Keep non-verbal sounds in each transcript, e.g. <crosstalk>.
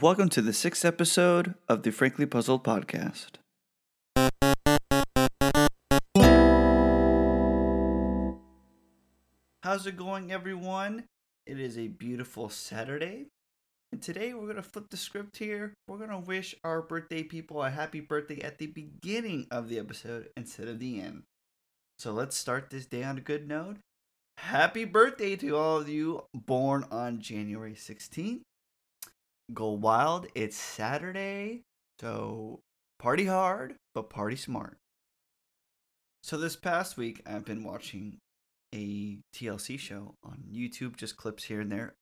Welcome to the sixth episode of the Frankly Puzzled podcast. How's it going, everyone? It is a beautiful Saturday. And today we're going to flip the script here. We're going to wish our birthday people a happy birthday at the beginning of the episode instead of the end. So let's start this day on a good note. Happy birthday to all of you born on January 16th. Go wild. It's Saturday. So party hard, but party smart. So this past week, I've been watching a TLC show on YouTube, just clips here and there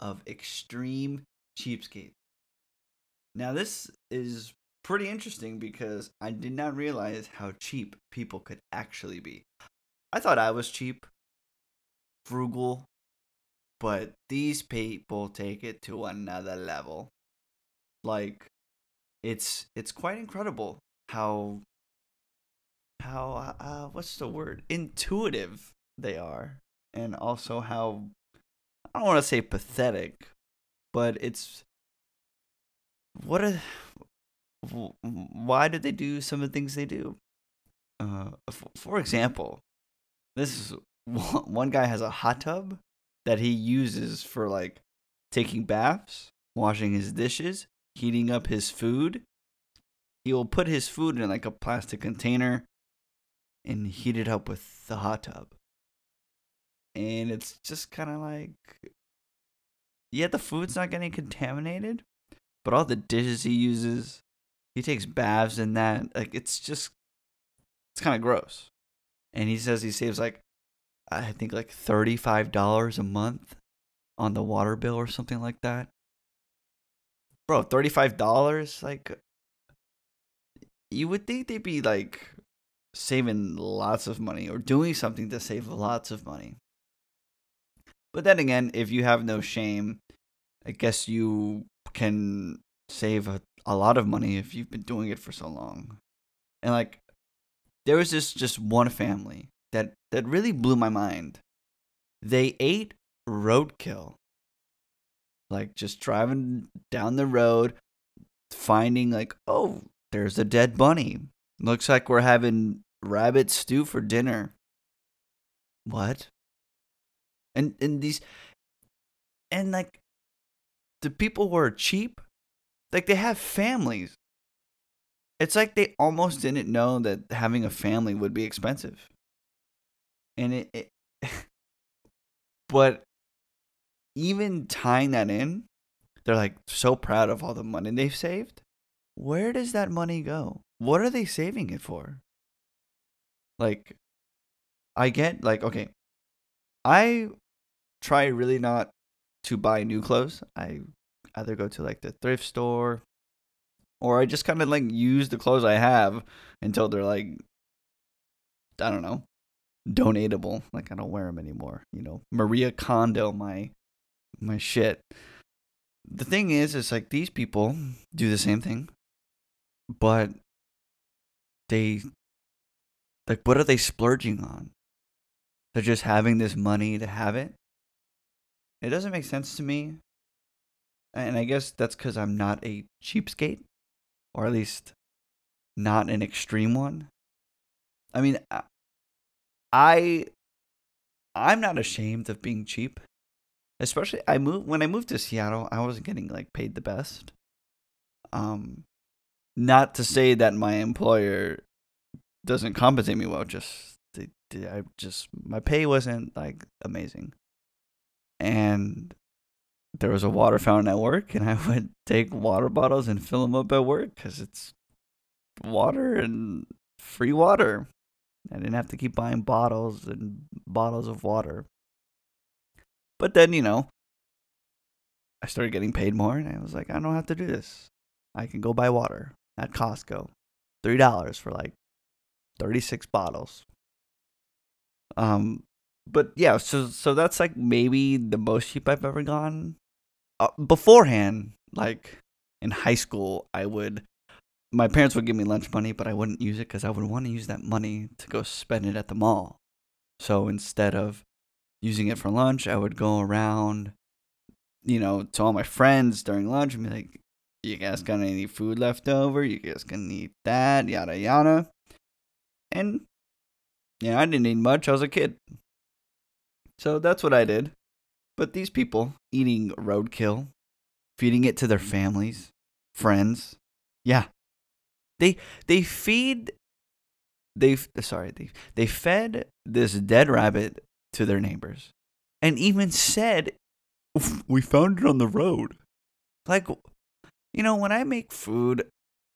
of extreme cheapskate. Now, this is pretty interesting because I did not realize how cheap people could actually be. I thought I was cheap, frugal, but these people take it to another level. Like it's it's quite incredible how how uh, what's the word intuitive they are and also how I don't want to say pathetic, but it's what a why do they do some of the things they do? Uh, for example, this is <laughs> one guy has a hot tub that he uses for like taking baths, washing his dishes, heating up his food. He will put his food in like a plastic container and heat it up with the hot tub. And it's just kind of like yeah, the food's not getting contaminated, but all the dishes he uses, he takes baths in that. Like it's just it's kind of gross. And he says he saves like I think like $35 a month on the water bill or something like that. Bro, $35 like you would think they'd be like saving lots of money or doing something to save lots of money. But then again, if you have no shame, I guess you can save a, a lot of money if you've been doing it for so long. And like there was this just one family that that really blew my mind. They ate roadkill. Like just driving down the road, finding like, oh, there's a dead bunny. Looks like we're having rabbit stew for dinner. What? And and these and like the people who are cheap, like they have families. It's like they almost didn't know that having a family would be expensive and it, it <laughs> but even tying that in they're like so proud of all the money they've saved. Where does that money go? What are they saving it for? Like i get like okay i try really not to buy new clothes. I either go to like the thrift store or i just kind of like use the clothes i have until they're like i don't know donatable. Like I don't wear them anymore. You know, Maria Kondo my my shit. The thing is, is like these people do the same thing, but they like what are they splurging on? They're just having this money to have it. It doesn't make sense to me. And I guess that's because I'm not a cheapskate, or at least not an extreme one. I mean, I I'm not ashamed of being cheap. Especially I moved when I moved to Seattle, I wasn't getting like paid the best. Um not to say that my employer doesn't compensate me well, just they, they, I just my pay wasn't like amazing. And there was a water fountain at work and I <laughs> would take water bottles and fill them up at work cuz it's water and free water. I didn't have to keep buying bottles and bottles of water. But then, you know, I started getting paid more and I was like, I don't have to do this. I can go buy water at Costco. $3 for like 36 bottles. Um but yeah, so so that's like maybe the most cheap I've ever gone. Uh, beforehand, like in high school, I would my parents would give me lunch money, but I wouldn't use it because I would want to use that money to go spend it at the mall. So instead of using it for lunch, I would go around, you know, to all my friends during lunch and be like, You guys got any food left over? You guys can eat that, yada yada. And yeah, I didn't eat much. I was a kid. So that's what I did. But these people eating roadkill, feeding it to their families, friends. Yeah. They they feed they sorry, they they fed this dead rabbit to their neighbors and even said we found it on the road. Like you know, when I make food,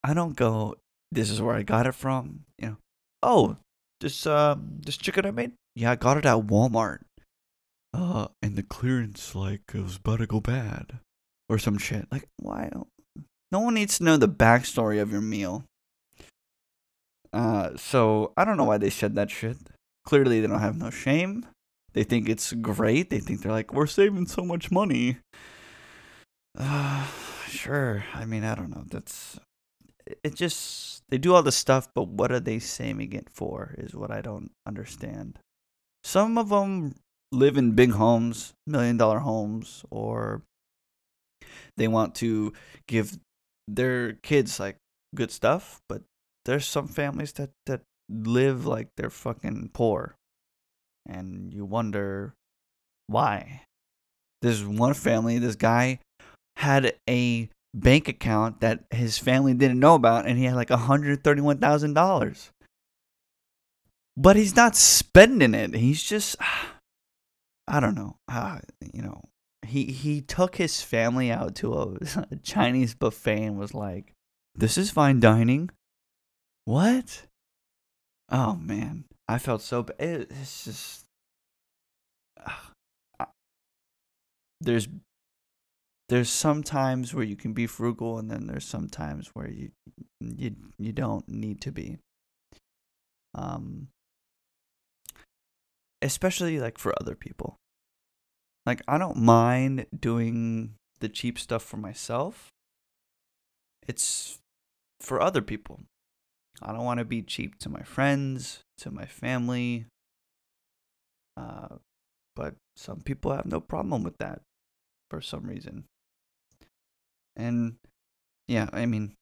I don't go this is where I got it from, you know. Oh, this um this chicken I made? Yeah, I got it at Walmart. Uh, and the clearance like it was about to go bad, or some shit. Like, why? No one needs to know the backstory of your meal. Uh, so I don't know why they said that shit. Clearly, they don't have no shame. They think it's great. They think they're like, we're saving so much money. Uh, sure. I mean, I don't know. That's it. Just they do all this stuff, but what are they saving it for? Is what I don't understand. Some of them live in big homes, million dollar homes, or they want to give their kids like good stuff, but there's some families that that live like they're fucking poor. And you wonder why. There's one family, this guy had a bank account that his family didn't know about and he had like $131,000. But he's not spending it. He's just <sighs> I don't know. Uh, you know, he he took his family out to a, a <laughs> Chinese buffet and was like, "This is fine dining." What? Oh man, I felt so bad. It's just uh, there's there's some times where you can be frugal, and then there's some times where you you you don't need to be. Um, especially like for other people. Like I don't mind doing the cheap stuff for myself. It's for other people. I don't want to be cheap to my friends, to my family. Uh, but some people have no problem with that for some reason. And yeah, I mean,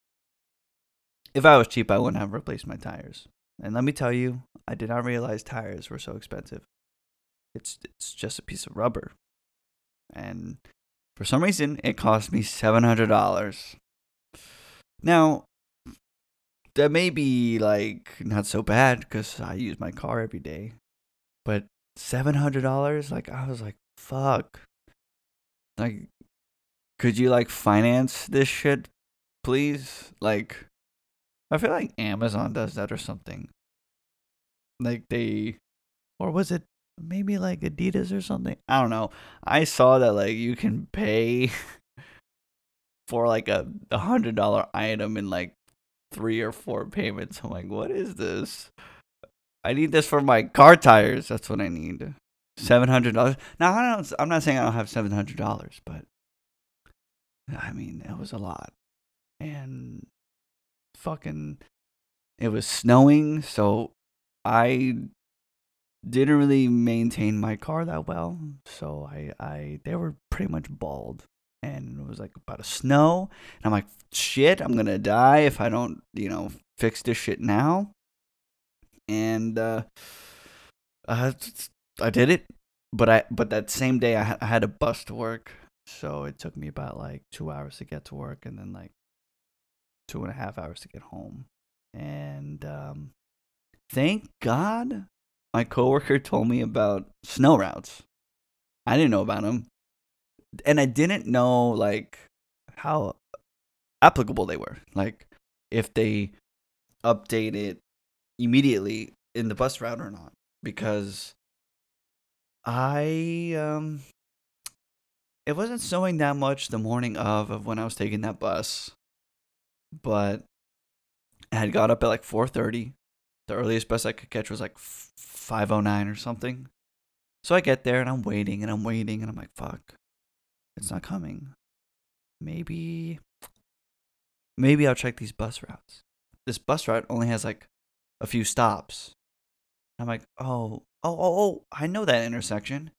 if I was cheap, I wouldn't have replaced my tires. And let me tell you, I did not realize tires were so expensive. It's it's just a piece of rubber. And for some reason it cost me $700. Now, that may be like not so bad cuz I use my car every day. But $700 like I was like fuck. Like could you like finance this shit please? Like I feel like Amazon does that or something. Like they or was it maybe like Adidas or something. I don't know. I saw that like you can pay <laughs> for like a, a hundred dollar item in like three or four payments. I'm like, what is this? I need this for my car tires. That's what I need. Seven hundred dollars. Now I don't. I'm not saying I don't have seven hundred dollars, but I mean it was a lot, and fucking, it was snowing, so I didn't really maintain my car that well. So I, I they were pretty much bald. And it was like about to snow. And I'm like, shit, I'm gonna die if I don't, you know, fix this shit now. And uh, uh I did it. But I but that same day I, I had a bus to work. So it took me about like two hours to get to work and then like two and a half hours to get home. And um thank God my coworker <laughs> told me about snow routes. I didn't know about them. And I didn't know like how applicable they were. Like if they updated immediately in the bus route or not because I um it wasn't snowing that much the morning of of when I was taking that bus, but I had got up at like 4:30. The earliest bus I could catch was like 509 or something. So I get there and I'm waiting and I'm waiting and I'm like, fuck, it's not coming. Maybe, maybe I'll check these bus routes. This bus route only has like a few stops. I'm like, oh, oh, oh, oh, I know that intersection.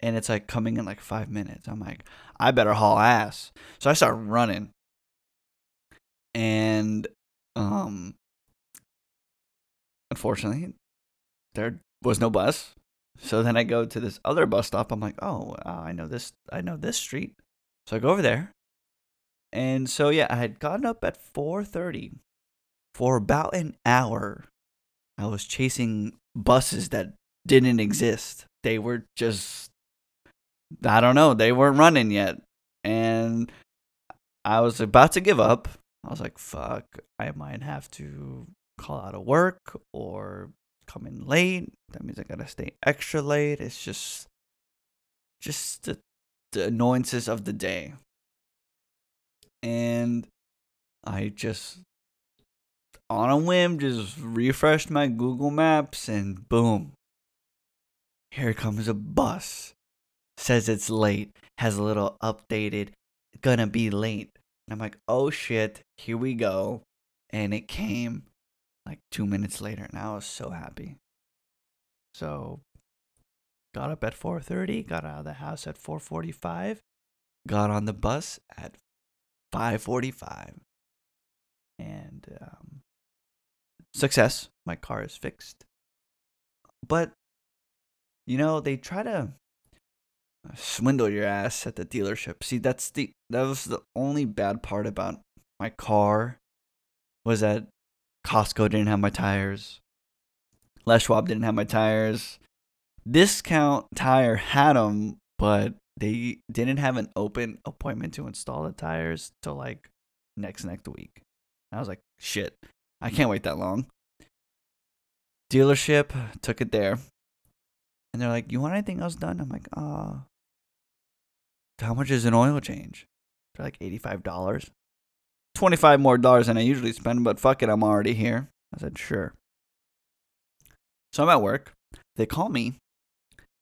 And it's like coming in like five minutes. I'm like, I better haul ass. So I start running. and um, unfortunately, there was no bus. So then I go to this other bus stop. I'm like, oh, uh, I know this. I know this street. So I go over there, and so yeah, I had gotten up at 4:30 for about an hour. I was chasing buses that didn't exist. They were just I don't know, they weren't running yet. And I was about to give up. I was like, fuck, I might have to call out of work or come in late. That means I gotta stay extra late. It's just just the, the annoyances of the day. And I just on a whim just refreshed my Google Maps and boom. Here comes a bus. Says it's late. Has a little updated gonna be late. And I'm like, "Oh shit, here we go." And it came like 2 minutes later and I was so happy. So got up at 4:30, got out of the house at 4:45, got on the bus at 5:45. And um, success, my car is fixed. But you know, they try to swindle your ass at the dealership. See, that's the that was the only bad part about my car was that Costco didn't have my tires. Les Schwab didn't have my tires. Discount Tire had them, but they didn't have an open appointment to install the tires till like next next week. I was like, shit, I can't wait that long. Dealership took it there. And they're like, You want anything else done? I'm like, uh how much is an oil change? They're like $85. 25 more dollars than I usually spend, but fuck it, I'm already here. I said, sure. So I'm at work. They call me.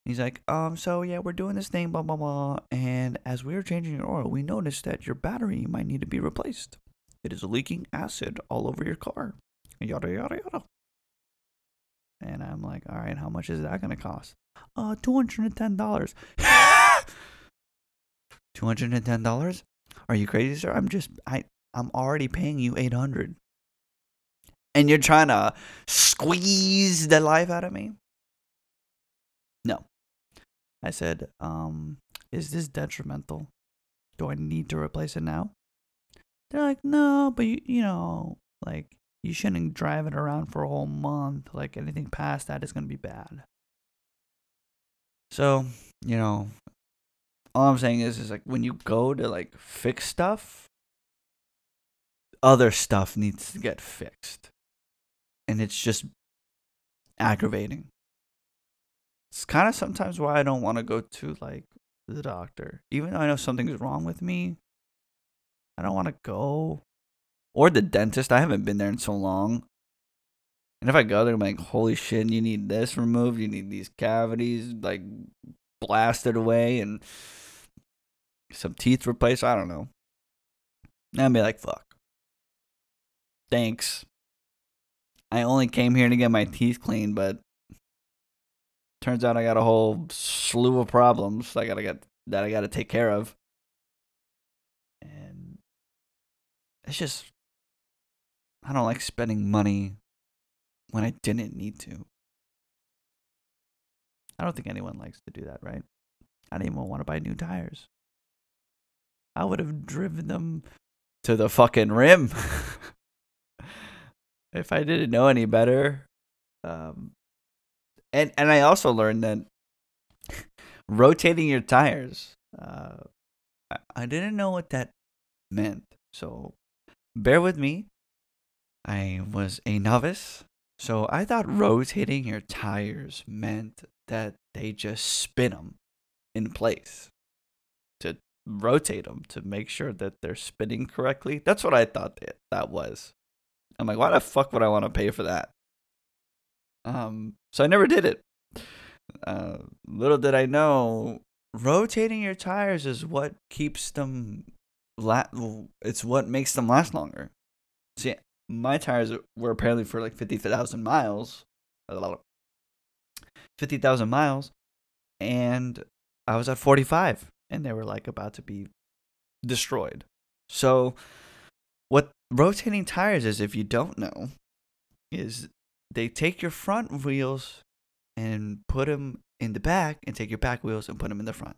He's like, um, so yeah, we're doing this thing, blah blah blah. And as we were changing your oil, we noticed that your battery might need to be replaced. It is leaking acid all over your car. Yada yada yada. And I'm like, all right, how much is that gonna cost? Uh, two hundred and ten dollars. <laughs> Two hundred and ten dollars? Are you crazy, sir? I'm just I I'm already paying you eight hundred. And you're trying to squeeze the life out of me? No. I said, um, is this detrimental? Do I need to replace it now? They're like, no, but you, you know, like you shouldn't drive it around for a whole month. Like anything past that is gonna be bad. So, you know, all I'm saying is, is like when you go to like fix stuff, other stuff needs to get fixed, and it's just aggravating. It's kind of sometimes why I don't want to go to like the doctor, even though I know something's wrong with me. I don't want to go, or the dentist. I haven't been there in so long. And if I go there, I'm like, holy shit, you need this removed, you need these cavities like blasted away, and some teeth replaced. I don't know. And I'd be like, fuck. Thanks. I only came here to get my teeth cleaned, but turns out I got a whole slew of problems I gotta get that I gotta take care of. And it's just I don't like spending money when I didn't need to. I don't think anyone likes to do that, right? I don't even want to buy new tires. I would have driven them to the fucking rim <laughs> if I didn't know any better. Um, and and I also learned that rotating your tires. Uh, I, I didn't know what that meant, so bear with me. I was a novice, so I thought rotating your tires meant that they just spin them in place to rotate them to make sure that they're spinning correctly. That's what I thought that, that was. I'm like, why the fuck would I want to pay for that? Um, so I never did it. Uh, little did I know, rotating your tires is what keeps them. La- it's what makes them last longer. See, my tires were apparently for like fifty thousand miles. Fifty thousand miles, and I was at forty five and they were like about to be destroyed. So what rotating tires is if you don't know, is they take your front wheels and put them in the back, and take your back wheels and put them in the front.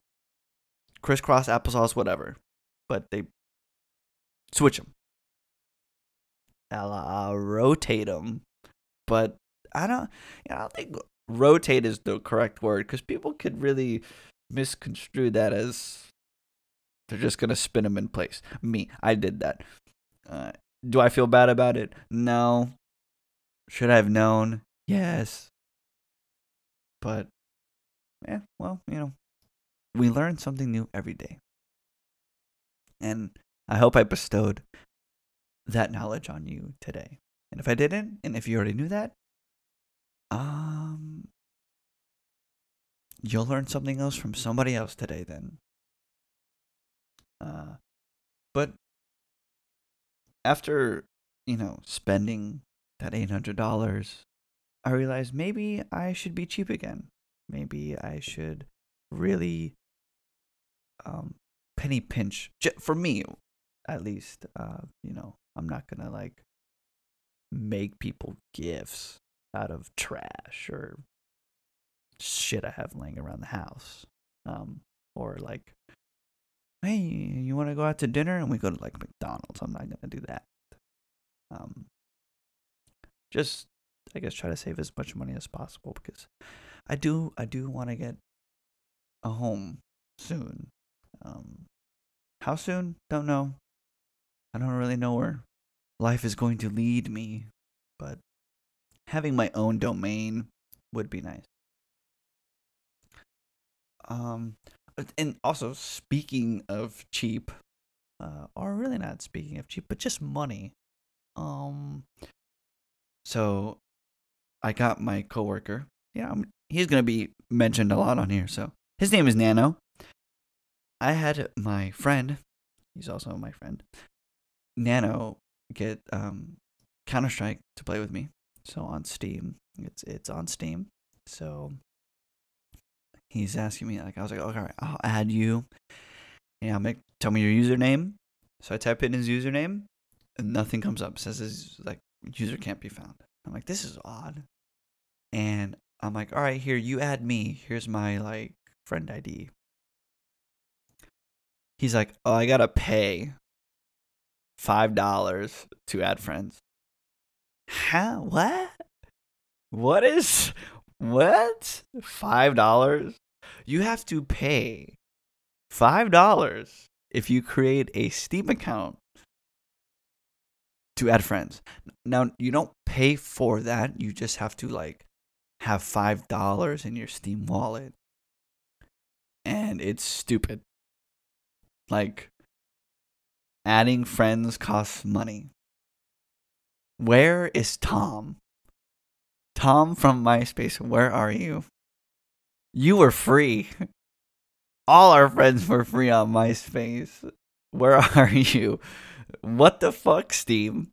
Crisscross applesauce, whatever, but they switch them. Uh, rotate them, but I don't. I don't think rotate is the correct word because people could really misconstrue that as they're just gonna spin them in place. Me, I did that. Uh, do I feel bad about it? No. Should I have known? Yes. But, yeah, well, you know, we learn something new every day. And I hope I bestowed that knowledge on you today. And if I didn't, and if you already knew that, um, you'll learn something else from somebody else today then. Uh, but after, you know, spending that $800, I realized maybe I should be cheap again. Maybe I should really um, penny pinch. For me, at least, uh, you know, I'm not going to like make people gifts out of trash or shit I have laying around the house. Um, or like, hey, you want to go out to dinner? And we go to like McDonald's. I'm not to do that. Um, just, I guess, try to save as much money as possible because I do, I do want to get a home soon. Um, how soon? Don't know. I don't really know where life is going to lead me, but having my own domain would be nice. Um, and also speaking of cheap, uh, or really not speaking of cheap, but just money. Um, so I got my coworker. Yeah, I'm, he's gonna be mentioned a lot on here. So his name is Nano. I had my friend. He's also my friend. Nano get um, Counter Strike to play with me. So on Steam, it's it's on Steam. So he's asking me like I was like, okay, I'll add you. Yeah, make tell me your username. So I type in his username, and nothing comes up. It says his like user can't be found. I'm like, this is odd. And I'm like, all right, here you add me. Here's my like friend ID. He's like, oh, I gotta pay five dollars to add friends. Huh? What? What is what? Five dollars? You have to pay five dollars if you create a Steam account to add friends. Now you don't pay for that. You just have to like have five dollars in your Steam wallet. And it's stupid. Like adding friends costs money. Where is Tom? Tom from MySpace, where are you? You were free. All our friends were free on MySpace. Where <laughs> are you? What the fuck, Steam?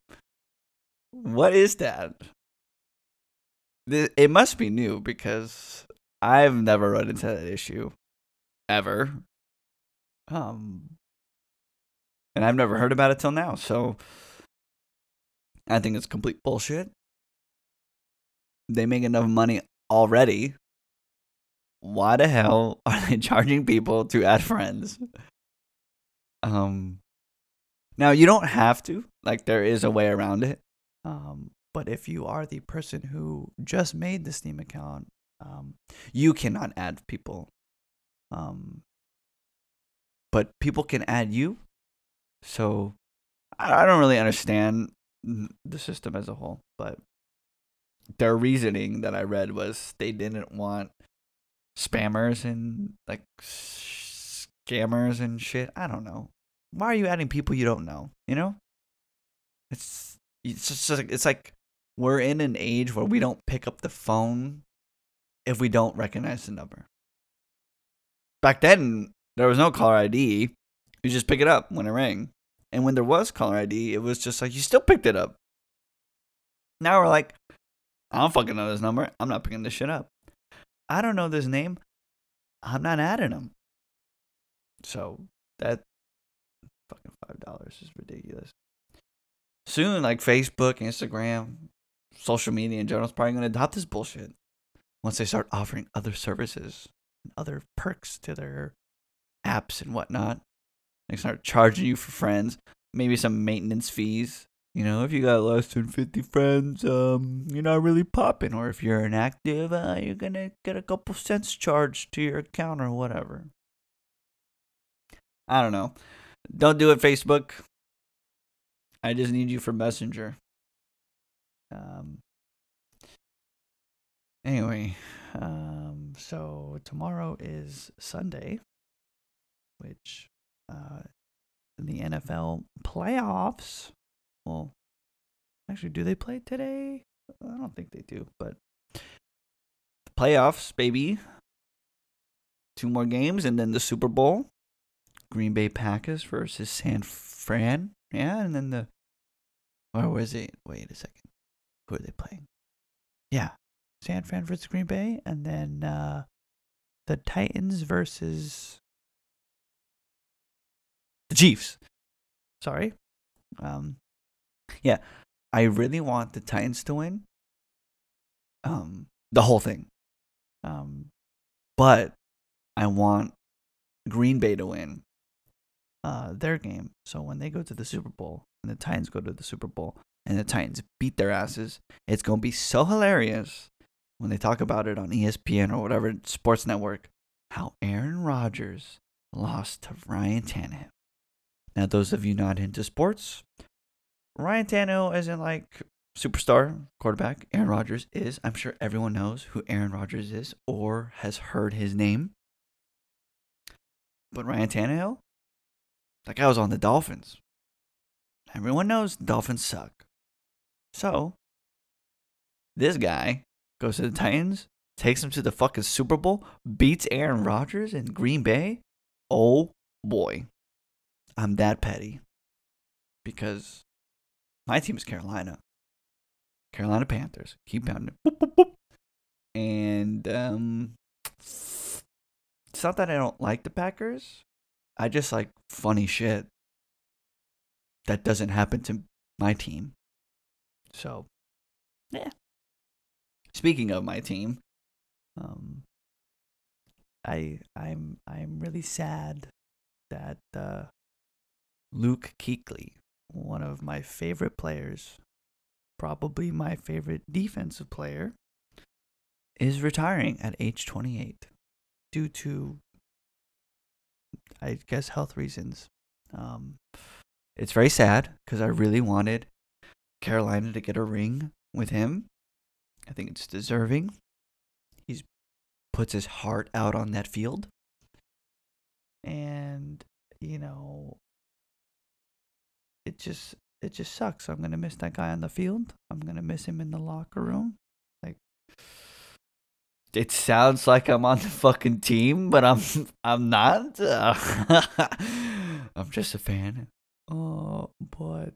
What is that? It must be new because I've never run into that issue ever. Um and I've never heard about it till now. So I think it's complete bullshit. They make enough money already. Why the hell <laughs> are they charging people to add friends? Um now you don't have to. Like there is a way around it. Um but if you are the person who just made the Steam account, um you cannot add people. Um but people can add you. So I don't really understand the system as a whole, but their reasoning that I read was they didn't want spammers and like scammers and shit. I don't know. Why are you adding people you don't know? You know, it's it's just like, it's like we're in an age where we don't pick up the phone if we don't recognize the number. Back then, there was no caller ID. You just pick it up when it rang. And when there was caller ID, it was just like you still picked it up. Now we're like, I don't fucking know this number. I'm not picking this shit up. I don't know this name. I'm not adding him. So that fucking five dollars is ridiculous. soon, like Facebook, Instagram, social media in general is probably going to adopt this bullshit once they start offering other services and other perks to their apps and whatnot. They start charging you for friends, maybe some maintenance fees. You know, if you got less than 50 friends, um, you're not really popping. Or if you're inactive, uh, you're going to get a couple cents charged to your account or whatever. I don't know. Don't do it, Facebook. I just need you for Messenger. Um. Anyway, um, so tomorrow is Sunday, which uh, the NFL playoffs. Well, actually, do they play today? I don't think they do, but the playoffs, baby. Two more games, and then the Super Bowl. Green Bay Packers versus San Fran. Yeah, and then the. Or was it? Wait a second. Who are they playing? Yeah, San Fran versus Green Bay, and then uh, the Titans versus the Chiefs. Sorry. Um, yeah, I really want the Titans to win. Um, the whole thing. Um, but I want Green Bay to win. Uh, their game. So when they go to the Super Bowl and the Titans go to the Super Bowl and the Titans beat their asses, it's gonna be so hilarious when they talk about it on ESPN or whatever sports network. How Aaron Rodgers lost to Ryan Tannehill. Now, those of you not into sports, Ryan Tannehill isn't like superstar quarterback. Aaron Rodgers is. I'm sure everyone knows who Aaron Rodgers is or has heard his name. But Ryan Tannehill, that guy was on the Dolphins. Everyone knows Dolphins suck. So, this guy goes to the Titans, takes them to the fucking Super Bowl, beats Aaron Rodgers in Green Bay. Oh boy. I'm that petty. Because my team is Carolina. Carolina Panthers. Keep pounding. Boop, boop, boop. And um it's not that I don't like the Packers. I just like funny shit that doesn't happen to my team. So, yeah. Speaking of my team, um, I I'm I'm really sad that uh, Luke Kuechly, one of my favorite players, probably my favorite defensive player, is retiring at age 28 due to, I guess, health reasons. Um, it's very sad because I really wanted Carolina to get a ring with him. I think it's deserving. He's puts his heart out on that field. And, you know, it just it just sucks. I'm gonna miss that guy on the field. I'm gonna miss him in the locker room. Like it sounds like I'm on the fucking team, but I'm I'm not. <laughs> I'm just a fan. Oh, but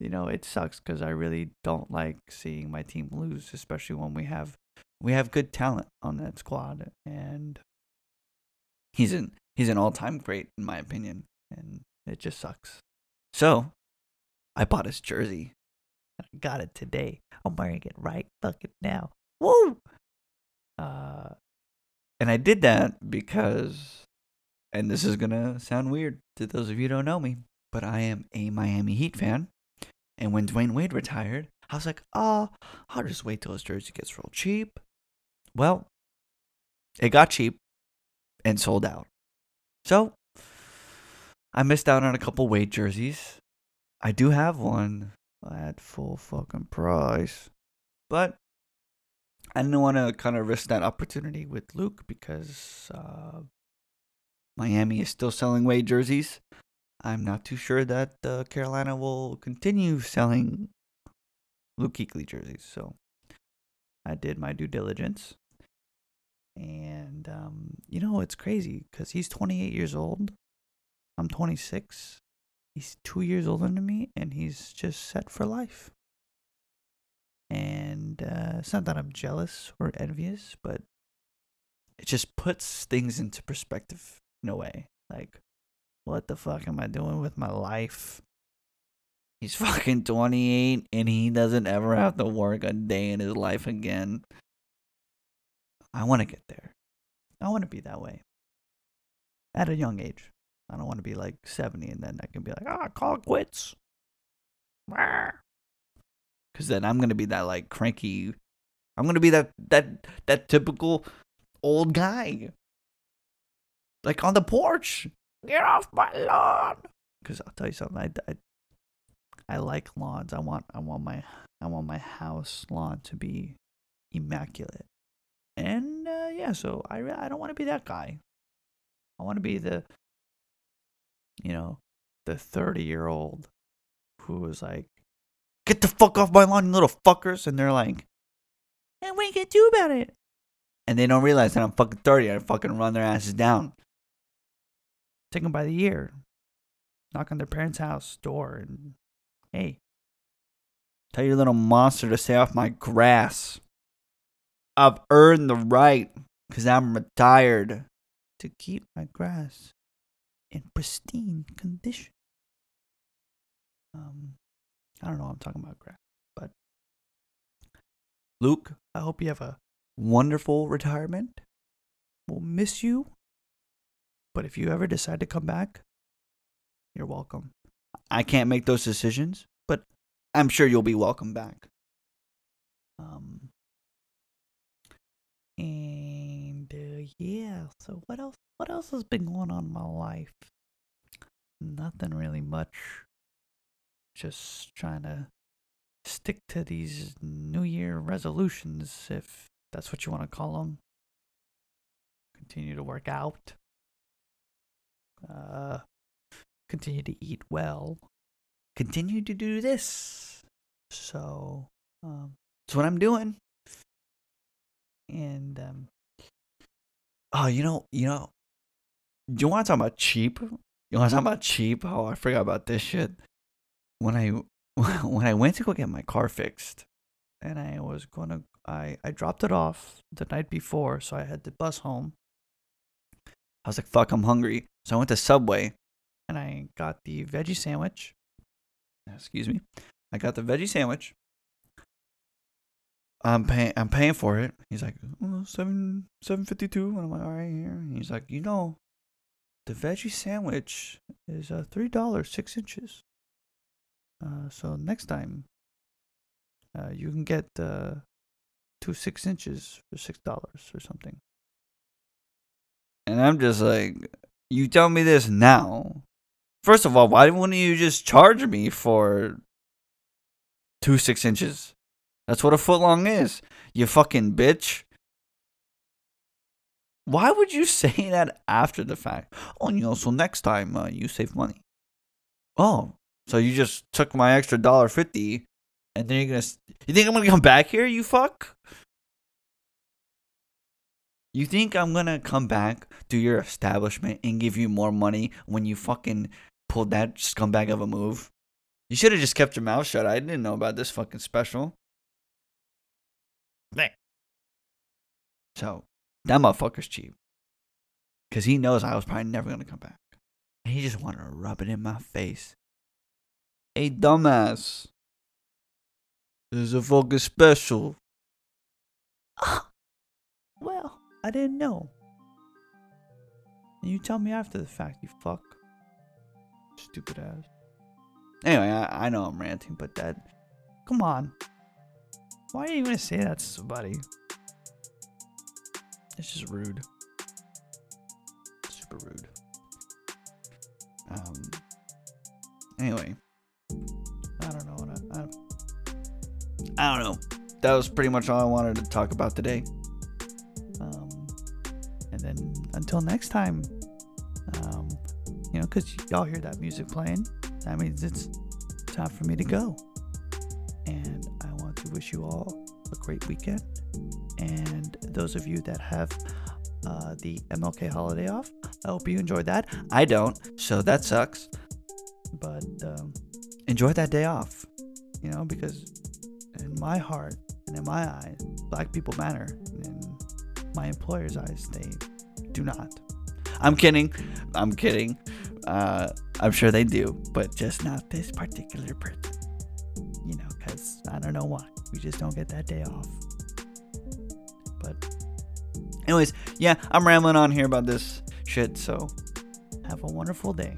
you know it sucks because I really don't like seeing my team lose, especially when we have we have good talent on that squad, and he's an he's an all time great in my opinion, and it just sucks. So, I bought his jersey. I got it today. I'm wearing it right fucking now. Woo! Uh, and I did that because, and this is gonna sound weird to those of you don't know me, but I am a Miami Heat fan. And when Dwyane Wade retired, I was like, oh, I'll just wait till his jersey gets real cheap. Well, it got cheap and sold out. So I missed out on a couple Wade jerseys. I do have one at full fucking price. But I didn't want to kind of risk that opportunity with Luke because uh, Miami is still selling Wade jerseys. I'm not too sure that uh, Carolina will continue selling Luke Kuechly jerseys. So I did my due diligence. And, um, you know, it's crazy because he's 28 years old. I'm 26. He's two years older than me, and he's just set for life. And uh, it's not that I'm jealous or envious, but it just puts things into perspective in a way. Like, what the fuck am I doing with my life? He's <laughs> fucking 28 and he doesn't ever have to work a day in his life again. I want to get there. I want to be that way at a young age. I don't want to be like 70 and then I can be like, ah, call it quits. Because then I'm going to be that like cranky. I'm going to be that, that, that typical old guy. Like on the porch. Get off my lawn. Because I'll tell you something. I, I, I like lawns. I want I want my I want my house lawn to be immaculate. And uh, yeah, so I I don't want to be that guy. I want to be the you know, the 30-year-old who was like get the fuck off my lawn, you little fuckers and they're like and what you can do about it? And they don't realize that I'm fucking 30. I fucking run their asses down. Take them by the ear. Knock on their parents' house door and Hey, tell your little monster to stay off my grass. I've earned the right, because I'm retired, to keep my grass in pristine condition. Um, I don't know I'm talking about grass, but Luke, I hope you have a wonderful retirement. We'll miss you, but if you ever decide to come back, you're welcome. I can't make those decisions, but I'm sure you'll be welcome back. Um, and yeah, so what else? What else has been going on in my life? Nothing really much. Just trying to stick to these New Year resolutions, if that's what you want to call them. Continue to work out. Uh, continue to eat well, continue to do this. So, um, that's what I'm doing. And, um, oh, you know, you know, you want to talk about cheap? You want to talk about cheap? Oh, I forgot about this shit. When I <laughs> when I went to go get my car fixed, and I was gonna, I I dropped it off the night before, so I had to bus home. I was like, "Fuck, I'm hungry," so I went to Subway and I got the veggie sandwich. Excuse me. I got the veggie sandwich. I'm paying. I'm paying for it. He's like oh, seven seven fifty two, and I'm like, all right here. And he's like, you know, the veggie sandwich is uh, three dollars six inches. Uh, so next time, uh, you can get uh, two six inches for six dollars or something. And I'm just like, you tell me this now, First of all, why wouldn't you just charge me for two six inches? That's what a foot long is. You fucking bitch. Why would you <laughs> say that after the fact? Oh, you know, so next time uh, you save money. Oh, so you just took my extra dollar fifty, and then you're gonna. You think I'm gonna come back here? You fuck. You think I'm gonna come back to your establishment and give you more money when you fucking pulled that scumbag of a move. You should have just kept your mouth shut. I didn't know about this fucking special. Dang. So, that motherfucker's cheap. Because he knows I was probably never going to come back. And he just wanted to rub it in my face. Hey, dumbass. This is a fucking special. <gasps> well, I didn't know. And you tell me after the fact, you fuck. Stupid ass. Anyway, I, I know I'm ranting, but that. Come on. Why are you gonna say that to somebody? It's just rude. Super rude. Um. Anyway. I don't know what I, I. I don't know. That was pretty much all I wanted to talk about today. Um. And then until next time. Um you know, because y'all hear that music playing. That means it's time for me to go. And wish you all a great weekend. And those of you that have uh, the MLK holiday off, I hope you enjoyed that. I don't, so that sucks. But um, enjoy that day off, you know, because in my heart and in my eyes, black people matter. In my employer's eyes, they do not. I'm kidding. I'm kidding. Uh, I'm sure they do, but just not this particular person. You know, because I don't know why. We just don't get that day off. But, anyways, yeah, I'm rambling on here about this shit, so have a wonderful day.